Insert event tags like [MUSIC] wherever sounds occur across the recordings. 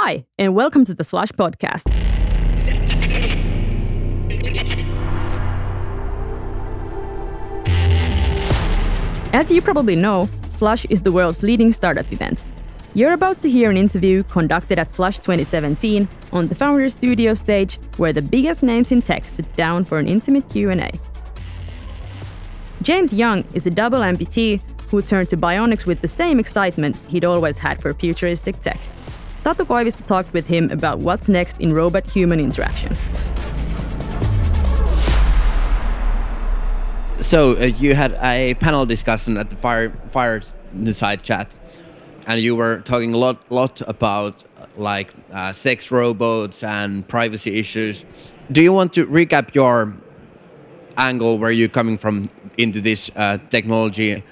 Hi, and welcome to the Slush Podcast. As you probably know, Slush is the world's leading startup event. You're about to hear an interview conducted at Slush 2017 on the Founder Studio stage, where the biggest names in tech sit down for an intimate Q&A. James Young is a double amputee who turned to bionics with the same excitement he'd always had for futuristic tech. Tatu Koivisto talked with him about what's next in robot-human interaction. So uh, you had a panel discussion at the fire fireside chat, and you were talking a lot, lot about like uh, sex robots and privacy issues. Do you want to recap your angle where you're coming from into this uh, technology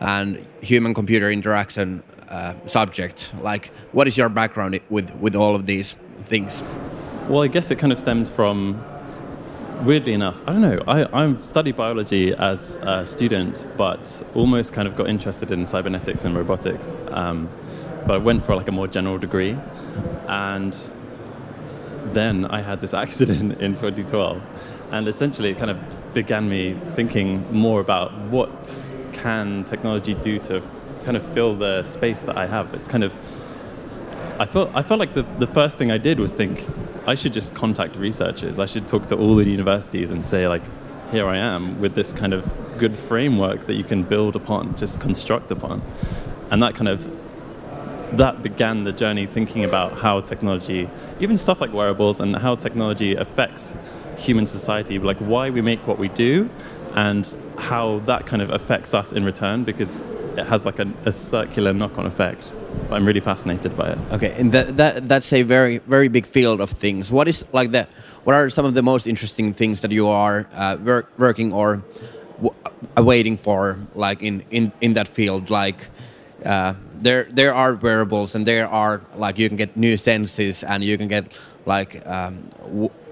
and human-computer interaction uh, subject? Like, what is your background with with all of these things? Well, I guess it kind of stems from weirdly enough, I don't know. I, I studied biology as a student, but almost kind of got interested in cybernetics and robotics. Um, but I went for like a more general degree, and then I had this [LAUGHS] accident in 2012, and essentially it kind of began me thinking more about what can technology do to kind of fill the space that I have. It's kind of I felt I felt like the, the first thing I did was think I should just contact researchers. I should talk to all the universities and say like, here I am with this kind of good framework that you can build upon, just construct upon, and that kind of that began the journey thinking about how technology, even stuff like wearables, and how technology affects human society, like why we make what we do, and how that kind of affects us in return because it has like a, a circular knock-on effect. I'm really fascinated by it. Okay, and that, that that's a very very big field of things. What is like the what are some of the most interesting things that you are uh, work, working or waiting for like in in in that field like uh, there there are wearables and there are like you can get new senses and you can get like um,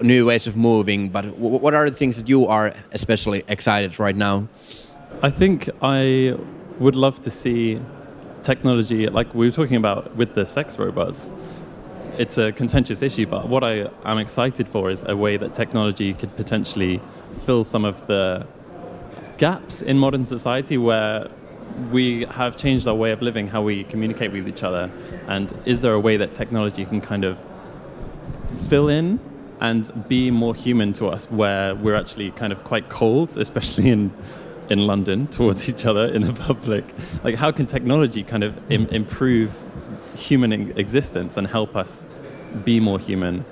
new ways of moving but what are the things that you are especially excited right now i think i would love to see technology like we were talking about with the sex robots. It's a contentious issue but what i am excited for is a way that technology could potentially fill some of the gaps in modern society where we have changed our way of living, how we communicate with each other, and is there a way that technology can kind of fill in and be more human to us, where we're actually kind of quite cold, [LAUGHS] especially in in London, [LAUGHS] towards each other in the public? Like, how can technology kind of Im- improve human existence and help us be more human,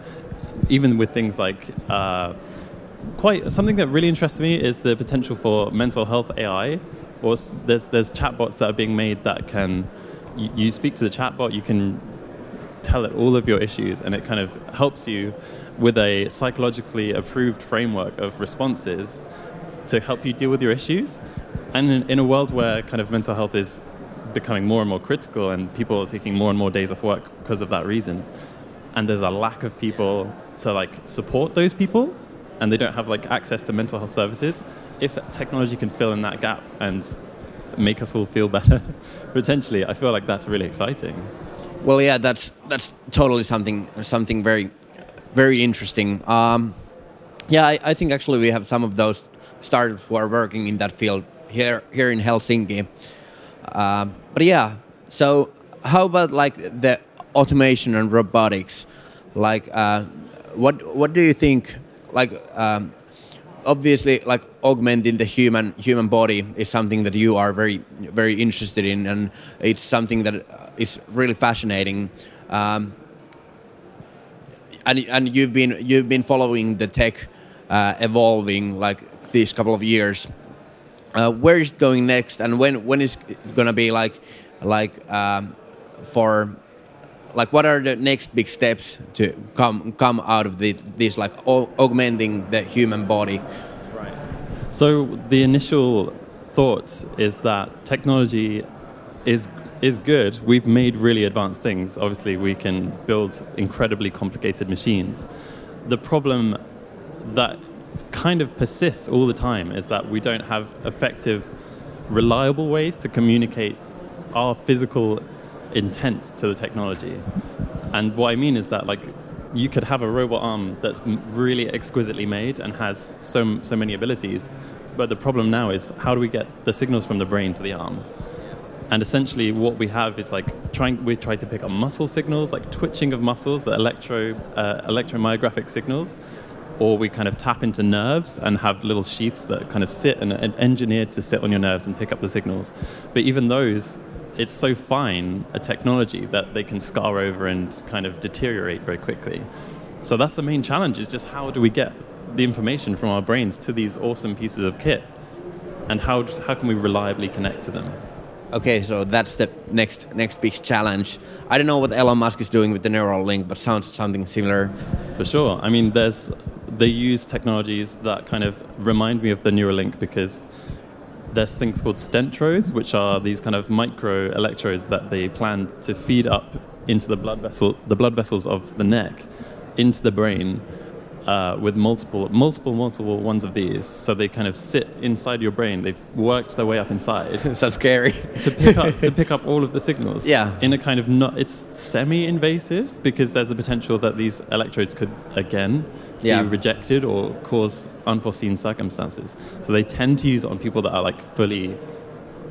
even with things like uh, quite something that really interests me is the potential for mental health AI or there's there's chatbots that are being made that can you, you speak to the chatbot, you can tell it all of your issues, and it kind of helps you with a psychologically approved framework of responses to help you deal with your issues. And in, in, a world where kind of mental health is becoming more and more critical, and people are taking more and more days off work because of that reason, and there's a lack of people to like support those people, and they don't have like access to mental health services, if technology can fill in that gap and make us all feel better, [LAUGHS] potentially, I feel like that's really exciting. Well, yeah, that's that's totally something something very very interesting. Um, yeah, I, I, think actually we have some of those startups who are working in that field here here in Helsinki. Um, but yeah, so how about like the automation and robotics? Like, uh, what what do you think? Like, um, obviously like augmenting the human human body is something that you are very very interested in and it's something that is really fascinating um, and and you've been you've been following the tech uh, evolving like these couple of years uh, where is it going next? And when when is it going to be like like um, for like what are the next big steps to come come out of the, this like augmenting the human body? Right. So the initial thought is that technology is is good. We've made really advanced things. Obviously we can build incredibly complicated machines. The problem that kind of persists all the time is that we don't have effective reliable ways to communicate our physical intent to the technology. And what I mean is that like you could have a robot arm that's really exquisitely made and has so so many abilities, but the problem now is how do we get the signals from the brain to the arm? And essentially, what we have is like trying. We try to pick up muscle signals, like twitching of muscles, the electro uh, electromyographic signals, or we kind of tap into nerves and have little sheaths that kind of sit and, and engineered to sit on your nerves and pick up the signals. But even those, it's so fine a technology that they can scar over and kind of deteriorate very quickly. So that's the main challenge: is just how do we get the information from our brains to these awesome pieces of kit, and how how can we reliably connect to them? Okay, so that's the next next big challenge. I don't know what Elon Musk is doing with the Neuralink, but sounds something similar. For sure. I mean, there's they use technologies that kind of remind me of the Neuralink because there's things called stentrodes, which are these kind of micro electrodes that they plan to feed up into the blood vessel, the blood vessels of the neck, into the brain, uh, with multiple, multiple, multiple ones of these. So they kind of sit inside your brain. They've worked their way up inside [LAUGHS] so scary. to pick up to pick up [LAUGHS] all of the signals. Yeah. In a kind of not, it's semi-invasive because there's the potential that these electrodes could again Yeah. be rejected or cause unforeseen circumstances. So they tend to use it on people that are like fully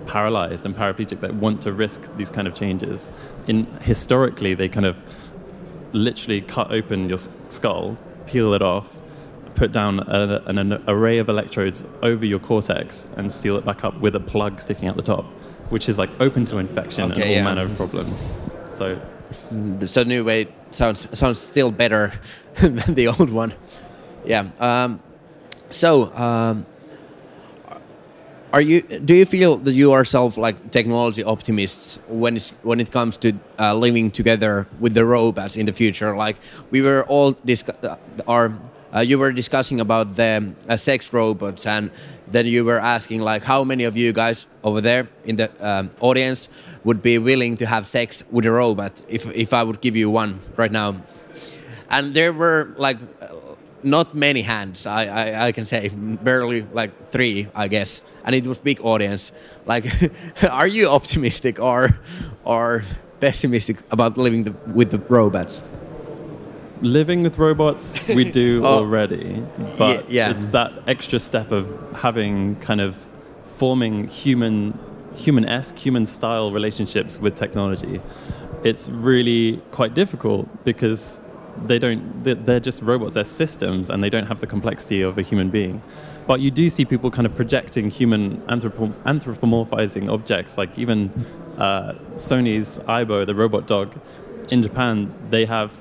paralyzed and paraplegic that want to risk these kind of changes. In historically, they kind of literally cut open your skull, peel it off, put down a, an, an array of electrodes over your cortex, and seal it back up with a plug sticking out the top, which is like open to infection Okay, and all yeah. manner of problems. So so new way sounds sounds still better [LAUGHS] than the old one. Yeah. Um, so, um, are you? Do you feel that you yourself like technology optimists when it's, when it comes to uh, living together with the robots in the future? Like we were all discuss, uh, our. Uh, you were discussing about the uh, sex robots, and then you were asking like how many of you guys over there in the um, audience would be willing to have sex with a robot if if I would give you one right now, and there were like uh, not many hands. I, I, I can say barely like three, I guess, and it was big audience. Like, [LAUGHS] are you optimistic or or pessimistic about living the, with the robots? living with robots we do [LAUGHS] Oh. already but yeah. it's that extra step of having kind of forming human human-esque human style relationships with technology it's really quite difficult because they don't they're- they're just robots they're systems and they don't have the complexity of a human being. But you do see people kind of projecting human anthropo- anthropomorphizing objects like even uh, sony's aibo the robot dog in japan they have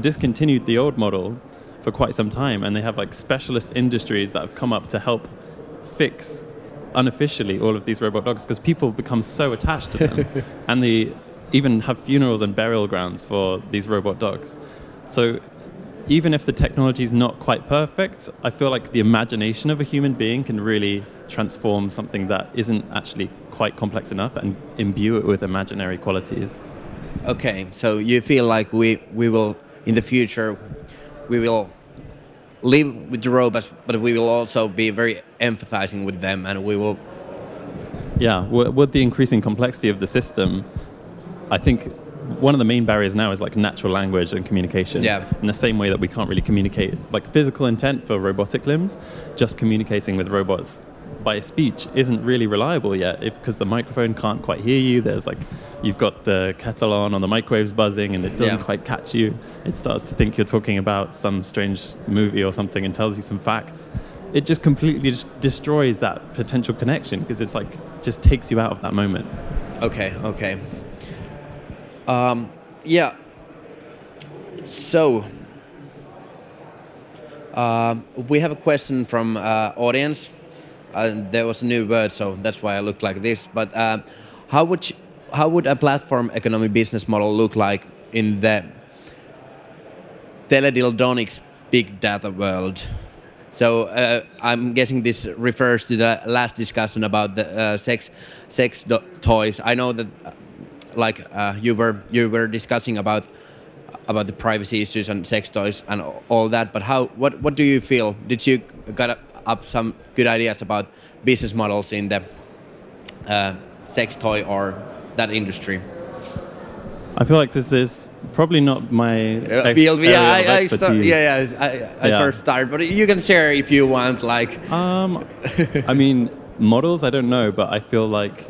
discontinued the old model for quite some time and they have like specialist industries that have come up to help fix unofficially all of these robot dogs because people become so attached to them. [LAUGHS] And they even have funerals and burial grounds for these robot dogs so even if the technology is not quite perfect i feel like the imagination of a human being can really transform something that isn't actually quite complex enough and imbue it with imaginary qualities Okay, so you feel like we we will in the future we will live with the robots, but we will also be very empathizing with them, and we will. Yeah, with the increasing complexity of the system, I think one of the main barriers now is like natural language and communication. Yeah. In the same way that we can't really communicate like physical intent for robotic limbs, just communicating with robots by speech isn't really reliable yet if because the microphone can't quite hear you there's like you've got the kettle on on the microwaves buzzing and it doesn't Yeah. quite catch you it starts to think you're talking about some strange movie or something and tells you some facts it just completely just destroys that potential connection because it's like just takes you out of that moment Okay, okay. Um, yeah. So, um, we have a question from uh, audience. Uh, there was a new word, so that's why I looked like this. But uh, how would you, how would a platform economy business model look like in the teledildonics big data world? So uh, I'm guessing this refers to the last discussion about the uh, sex sex toys. I know that, uh, like uh, you were you were discussing about about the privacy issues and sex toys and all that. But how what what do you feel? Did you got up some good ideas about business models in the uh, sex toy or that industry? I feel like this is probably not my Uh, ex- field. Yeah, I, of I start, yeah, yeah. I, I Yeah. sort of started, but you can share if you want. Like, Um, [LAUGHS] I mean, models, I don't know, but I feel like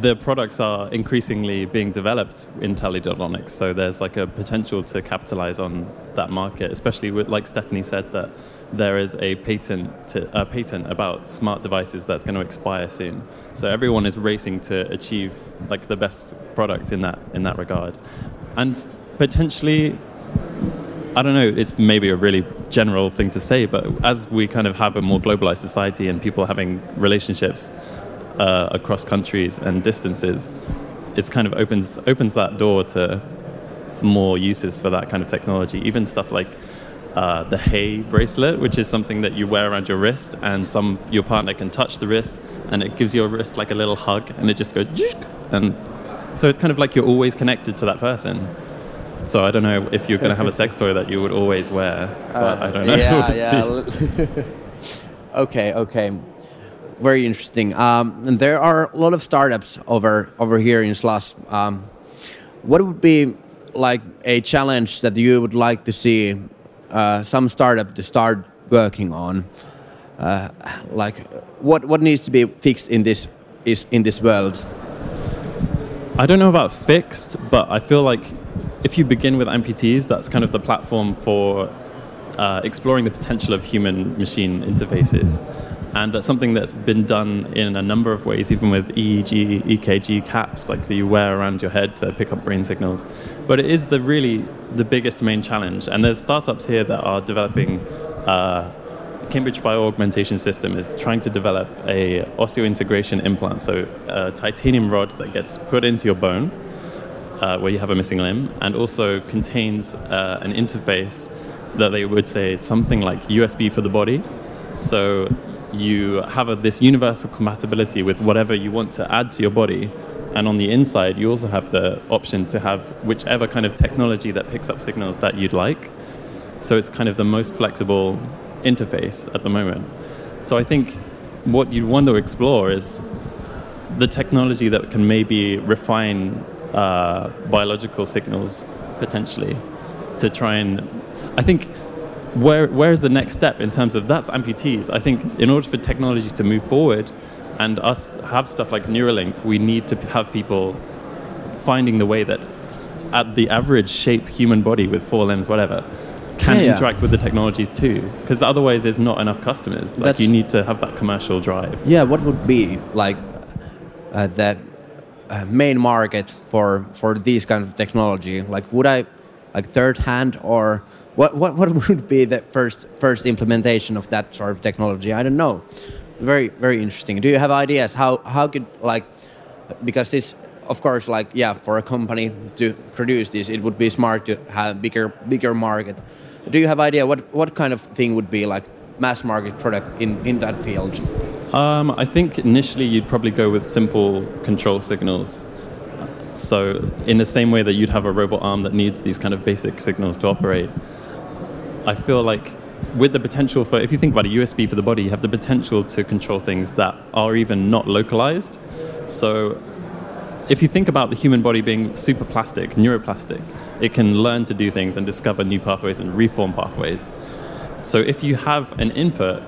the products are increasingly being developed in teledildonics. So there's like a potential to capitalize on that market, especially with, like Stephanie said, that there is a patent to, a patent about smart devices that's going to expire soon. So everyone is racing to achieve like the best product in that in that regard, and potentially I don't know, it's maybe a really general thing to say, but as we kind of have a more globalized society and people having relationships uh, across countries and distances, it's kind of opens opens that door to more uses for that kind of technology. Even stuff like uh, the Hey bracelet, which is something that you wear around your wrist, and some your partner can touch the wrist, and it gives your wrist like a little hug, and it just goes, and so it's kind of like you're always connected to that person. So I don't know if you're going to have a sex toy that you would always wear, but I don't know. Yeah, yeah. okay, okay. Very interesting. Um, and there are a lot of startups over over here in Slush. Um, what would be like a challenge that you would like to see uh, some startup to start working on? Uh, like, what what needs to be fixed in this is in this world? I don't know about fixed, but I feel like if you begin with amputees, that's kind of the platform for uh, exploring the potential of human machine interfaces. And that's something that's been done in a number of ways, even with EEG, EKG caps, like that you wear around your head to pick up brain signals. But it is the really the biggest main challenge. And there's startups here that are developing. Uh, Cambridge Bioaugmentation System is trying to develop a osseointegration implant, so a titanium rod that gets put into your bone uh, where you have a missing limb, and also contains uh, an interface that they would say it's something like USB for the body. So you have a, this universal compatibility with whatever you want to add to your body. And on the inside, you also have the option to have whichever kind of technology that picks up signals that you'd like. So it's kind of the most flexible interface at the moment. So I think what you'd want to explore is the technology that can maybe refine uh, biological signals potentially to try and I think where where is the next step in terms of that's amputees I think in order for technologies to move forward and us have stuff like Neuralink we need to have people finding the way that at the average shape human body with four limbs whatever can Yeah, yeah. interact with the technologies too because otherwise there's not enough customers like That's- you need to have that commercial drive Yeah, what would be like uh, the uh, main market for for these kind of technology? Like, would I like third hand or what? What what would be the first first implementation of that sort of technology? I don't know. Very very interesting. Do you have ideas how how could like because this of course like yeah for a company to produce this it would be smart to have bigger bigger market. Do you have idea what what kind of thing would be like mass market product in in that field? Um, I think initially you'd probably go with simple control signals. So, in the same way that you'd have a robot arm that needs these kind of basic signals to operate, I feel like with the potential for, if you think about a USB for the body, you have the potential to control things that are even not localized. So, if you think about the human body being super plastic, neuroplastic, it can learn to do things and discover new pathways and reform pathways. So if you have an input,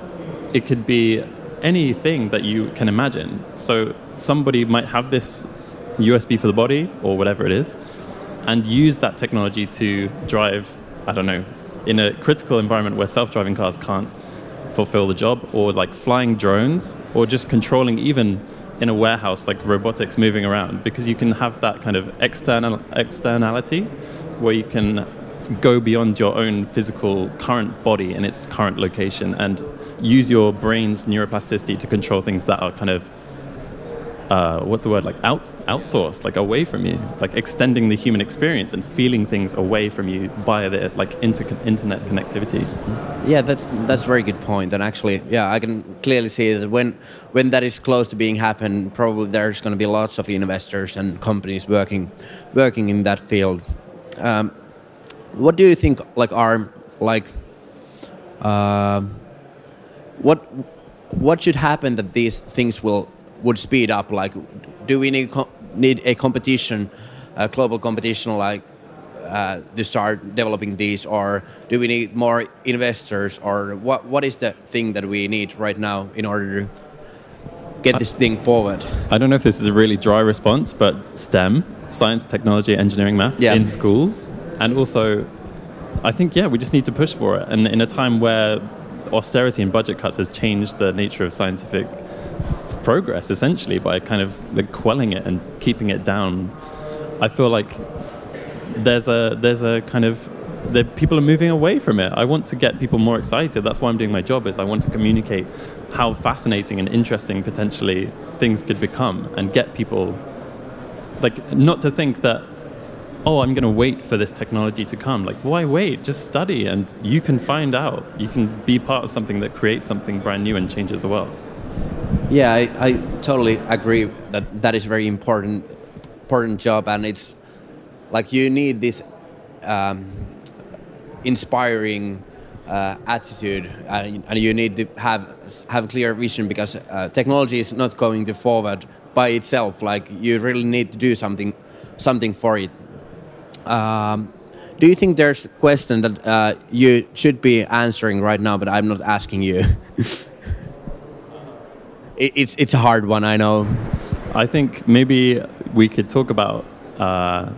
it could be anything that you can imagine. So somebody might have this USB for the body or whatever it is, and use that technology to drive, I don't know, in a critical environment where self-driving cars can't fulfill the job, or like flying drones, or just controlling even in a warehouse like robotics moving around, because you can have that kind of external externality where you can go beyond your own physical current body and its current location and use your brain's neuroplasticity to control things that are kind of uh, what's the word like out, outsourced like away from you like extending the human experience and feeling things away from you by the like inter- internet connectivity Yeah, that's that's a very good point. And actually, yeah, I can clearly see that when when that is close to being happen, probably there's going to be lots of investors and companies working working in that field. Um, what do you think? Like, are like um what what should happen that these things will would speed up? Like, do we need need a competition a global competition like uh, to start developing these, or do we need more investors, or what what is the thing that we need right now in order to get this thing forward? I don't know if this is a really dry response, but STEM, science, technology, engineering, maths, Yeah. in schools, and also, I think yeah, we just need to push for it. And in a time where austerity and budget cuts has changed the nature of scientific progress, essentially by kind of quelling it and keeping it down, I feel like there's a there's a kind of that people are moving away from it. I want to get people more excited. That's why I'm doing my job. Is I want to communicate how fascinating and interesting potentially things could become, and get people like not to think that oh i'm going to wait for this technology to come like why wait just study and you can find out you can be part of something that creates something brand new and changes the world Yeah, I, I totally agree that that is very important important job, and it's like you need this um, inspiring uh, attitude, and, and you need to have have clear vision because uh, technology is not going to forward by itself. Like you really need to do something something for it. Um, do you think there's a question that uh, you should be answering right now, but I'm not asking you? [LAUGHS] it, it's it's a hard one, I know. i think maybe we could talk about uh,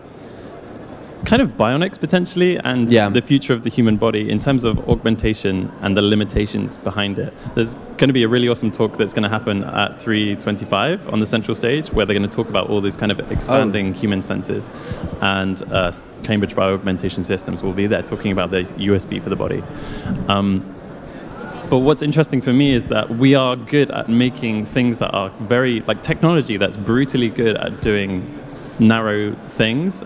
kind of bionics potentially and Yeah. the future of the human body in terms of augmentation and the limitations behind it there's going to be a really awesome talk that's going to happen at 325 on the central stage where they're going to talk about all these kind of expanding human senses and uh, cambridge bioaugmentation systems will be there talking about the usb for the body um, but what's interesting for me is that we are good at making things that are very like technology that's brutally good at doing narrow things.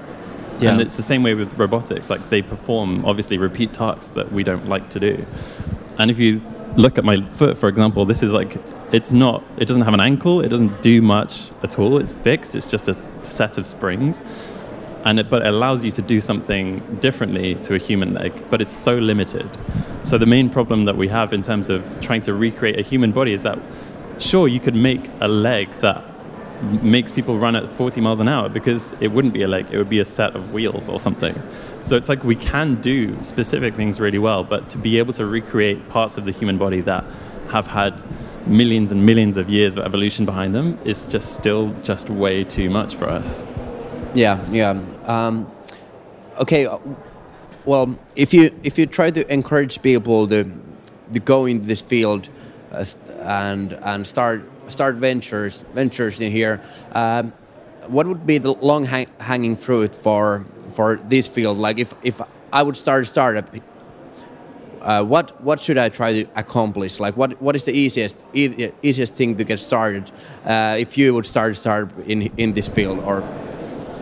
Yeah. And it's the same way with robotics. Like they perform obviously repeat tasks that we don't like to do. And if you look at my foot, for example, this is like it's not it doesn't have an ankle, it doesn't do much at all. It's fixed, it's just a set of springs. And it, but it allows you to do something differently to a human leg, but it's so limited. So the main problem that we have in terms of trying to recreate a human body is that sure you could make a leg that makes people run at 40 miles an hour because it wouldn't be a leg, it would be a set of wheels or something. So it's like we can do specific things really well, but to be able to recreate parts of the human body that have had millions and millions of years of evolution behind them is just still just way too much for us. Yeah, yeah. Um, okay. Uh, Well, if you if you try to encourage people to to go into this field uh, and and start start ventures ventures in here, um, what would be the long hang, hanging fruit for for this field? Like if if I would start a startup. Uh, what what should I try to accomplish? Like what what is the easiest e- easiest thing to get started? Uh, if you would start a startup in in this field, or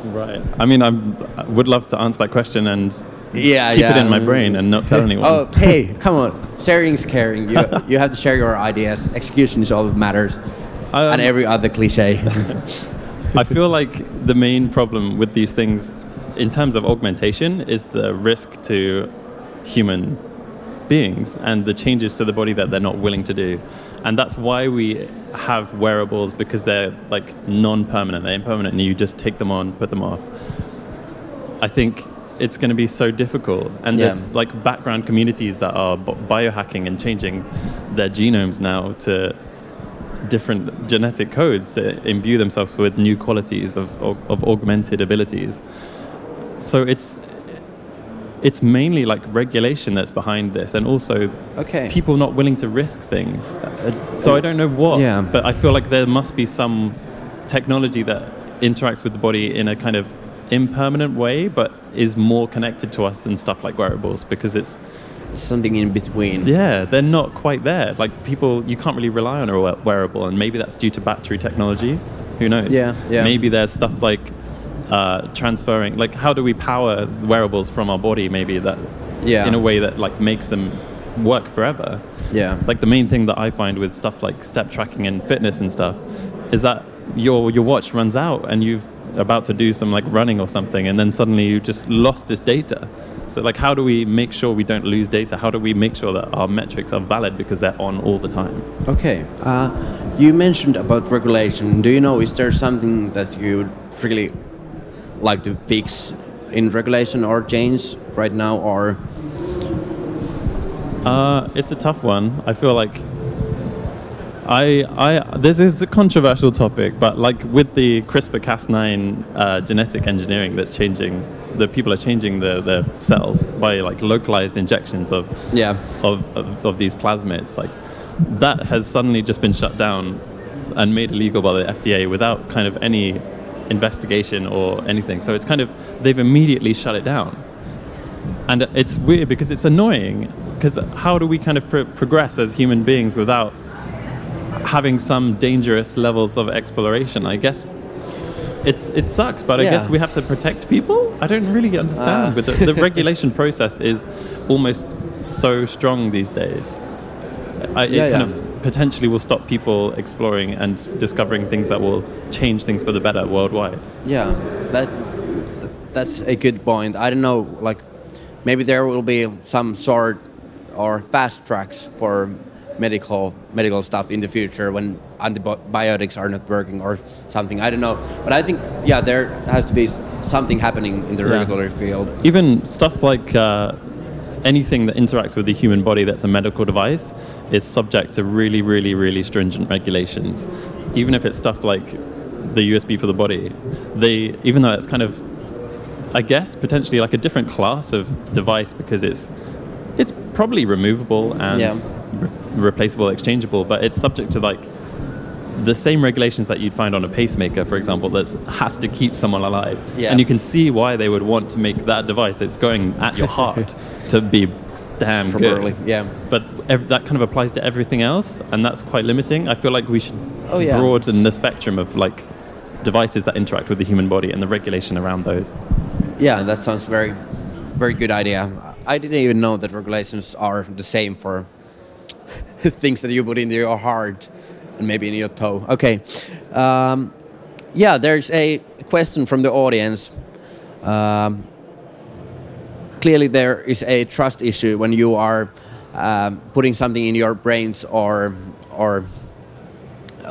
Right. I mean, I'm, I would love to answer that question and Yeah, keep it in my brain and not tell [LAUGHS] anyone. Oh, hey, come on. Sharing's caring. You, [LAUGHS] you have to share your ideas. Execution is all that matters. Um, and every other cliche. [LAUGHS] I feel like the main problem with these things, in terms of augmentation, is the risk to human beings and the changes to the body that they're not willing to do. And that's why we have wearables because they're like non-permanent, they're impermanent, and you just take them on, put them off. I think it's going to be so difficult, and there's like background communities that are biohacking and changing their genomes now to different genetic codes to imbue themselves with new qualities of, of, of augmented abilities. So it's it's mainly like regulation that's behind this, and also Okay. people not willing to risk things. Uh, so I don't know what, Yeah. but I feel like there must be some technology that interacts with the body in a kind of impermanent way, but is more connected to us than stuff like wearables because it's Something in between. yeah, they're not quite there. Like people, you can't really rely on a wearable, and maybe that's due to battery technology. Who knows? Yeah, yeah. Maybe there's stuff like uh, transferring, like how do we power wearables from our body? Maybe that, Yeah. in a way that like makes them work forever. Yeah. Like the main thing that I find with stuff like step tracking and fitness and stuff is that your your watch runs out and you've about to do some like running or something and then suddenly you just lost this data. So like how do we make sure we don't lose data? How do we make sure that our metrics are valid because they're on all the time? Okay. Uh, you mentioned about regulation. Do you know, is there something that you would really like to fix in regulation or change right now, or Uh, it's a tough one. I feel like I, I, this is a controversial topic, but like with the CRISPR-Cas9 uh, genetic engineering that's changing, the people are changing the, the cells by like localized injections of, yeah, of, of, of these plasmids. Like that has suddenly just been shut down and made illegal by the FDA without kind of any investigation or anything. So it's kind of they've immediately shut it down, and it's weird because it's annoying. Because how do we kind of pro- progress as human beings without having some dangerous levels of exploration? I guess it's it sucks, but I guess we have to protect people. I don't really understand. Uh. But the, the regulation [LAUGHS] process is almost so strong these days. I, Yeah, it kind yeah. of potentially will stop people exploring and discovering things that will change things for the better worldwide. yeah, that that's a good point. I don't know, like maybe there will be some sort or fast tracks for medical medical stuff in the future when antibiotics are not working or something. I don't know, but I think yeah, there has to be something happening in the Yeah. regulatory field. Even stuff like uh, anything that interacts with the human body that's a medical device is subject to really, really, really stringent regulations. Even if it's stuff like the USB for the body, they even though it's kind of, I guess, potentially like a different class of device because it's it's probably removable and Yeah. re- replaceable, exchangeable, but it's subject to like the same regulations that you'd find on a pacemaker, for example, that has to keep someone alive. Yeah. And you can see why they would want to make that device that's going at your heart [LAUGHS] to be damn good. yeah. But ev- that kind of applies to everything else, and that's quite limiting. I feel like we should Oh, yeah. broaden the spectrum of like devices that interact with the human body and the regulation around those. Yeah, that sounds very, very good idea. I didn't even know that regulations are the same for [LAUGHS] things that you put into your heart and maybe in your toe. Okay. Um, yeah, there's a question from the audience. Um, clearly, there is a trust issue when you are um, putting something in your brains or or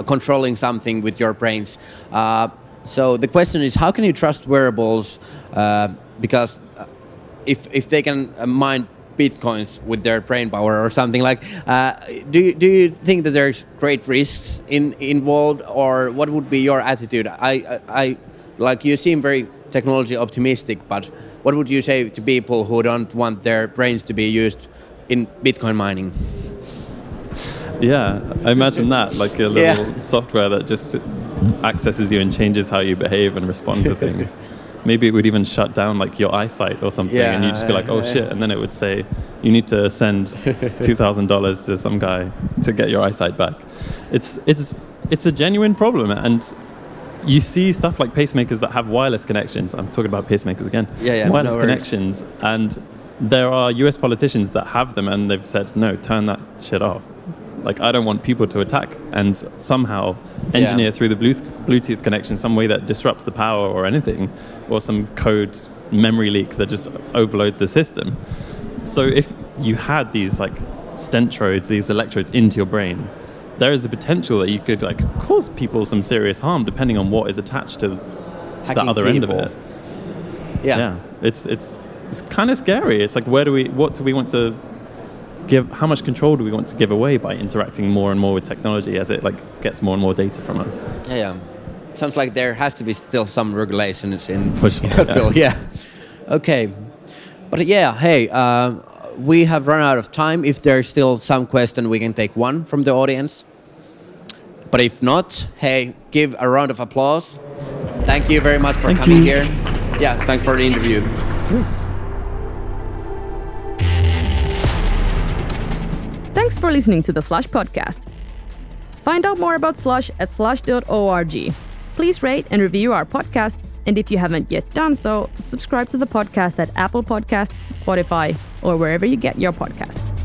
controlling something with your brains. Uh, so the question is, how can you trust wearables? Uh, because uh, if if they can uh, mine bitcoins with their brain power or something like, uh, do do you think that there's great risks in involved, or what would be your attitude? I I, I like you seem very technology optimistic, but what would you say to people who don't want their brains to be used in Bitcoin mining? Yeah, I imagine that like a little Yeah. software that just accesses you and changes how you behave and respond to [LAUGHS] things. Maybe it would even shut down like your eyesight or something, and you'd just be like, "Oh Yeah. shit!" And then it would say, "You need to send [LAUGHS] two thousand dollars to some guy to get your eyesight back." It's it's it's a genuine problem, and you see stuff like pacemakers that have wireless connections. I'm talking about pacemakers again. Yeah, yeah, no Wireless worries. connections, and there are U.S. politicians that have them, and they've said, "No, turn that shit off." Like I don't want people to attack and somehow engineer Yeah. through the Bluetooth, Bluetooth connection some way that disrupts the power or anything, or some code memory leak that just overloads the system. So if you had these like stentrodes, these electrodes into your brain, there is a potential that you could like cause people some serious harm depending on what is attached to Hacking the other end of it. Yeah. Yeah, it's it's it's kind of scary. It's like where do we what do we want to give how much control do we want to give away by interacting more and more with technology as it like gets more and more data from us? Yeah, yeah. Sounds like there has to be still some regulations in [LAUGHS] For sure, in that yeah. field. Yeah. Okay. But yeah, hey, uh, we have run out of time. If there's still some question, we can take one from the audience. But if not, hey, give a round of applause. Thank you very much for Thank coming you. here. Yeah, thanks for the interview. Thanks for listening to the Slush podcast. Find out more about Slush at slush.org. Please rate and review our podcast, and if you haven't yet done so, subscribe to the podcast at Apple Podcasts, Spotify, or wherever you get your podcasts.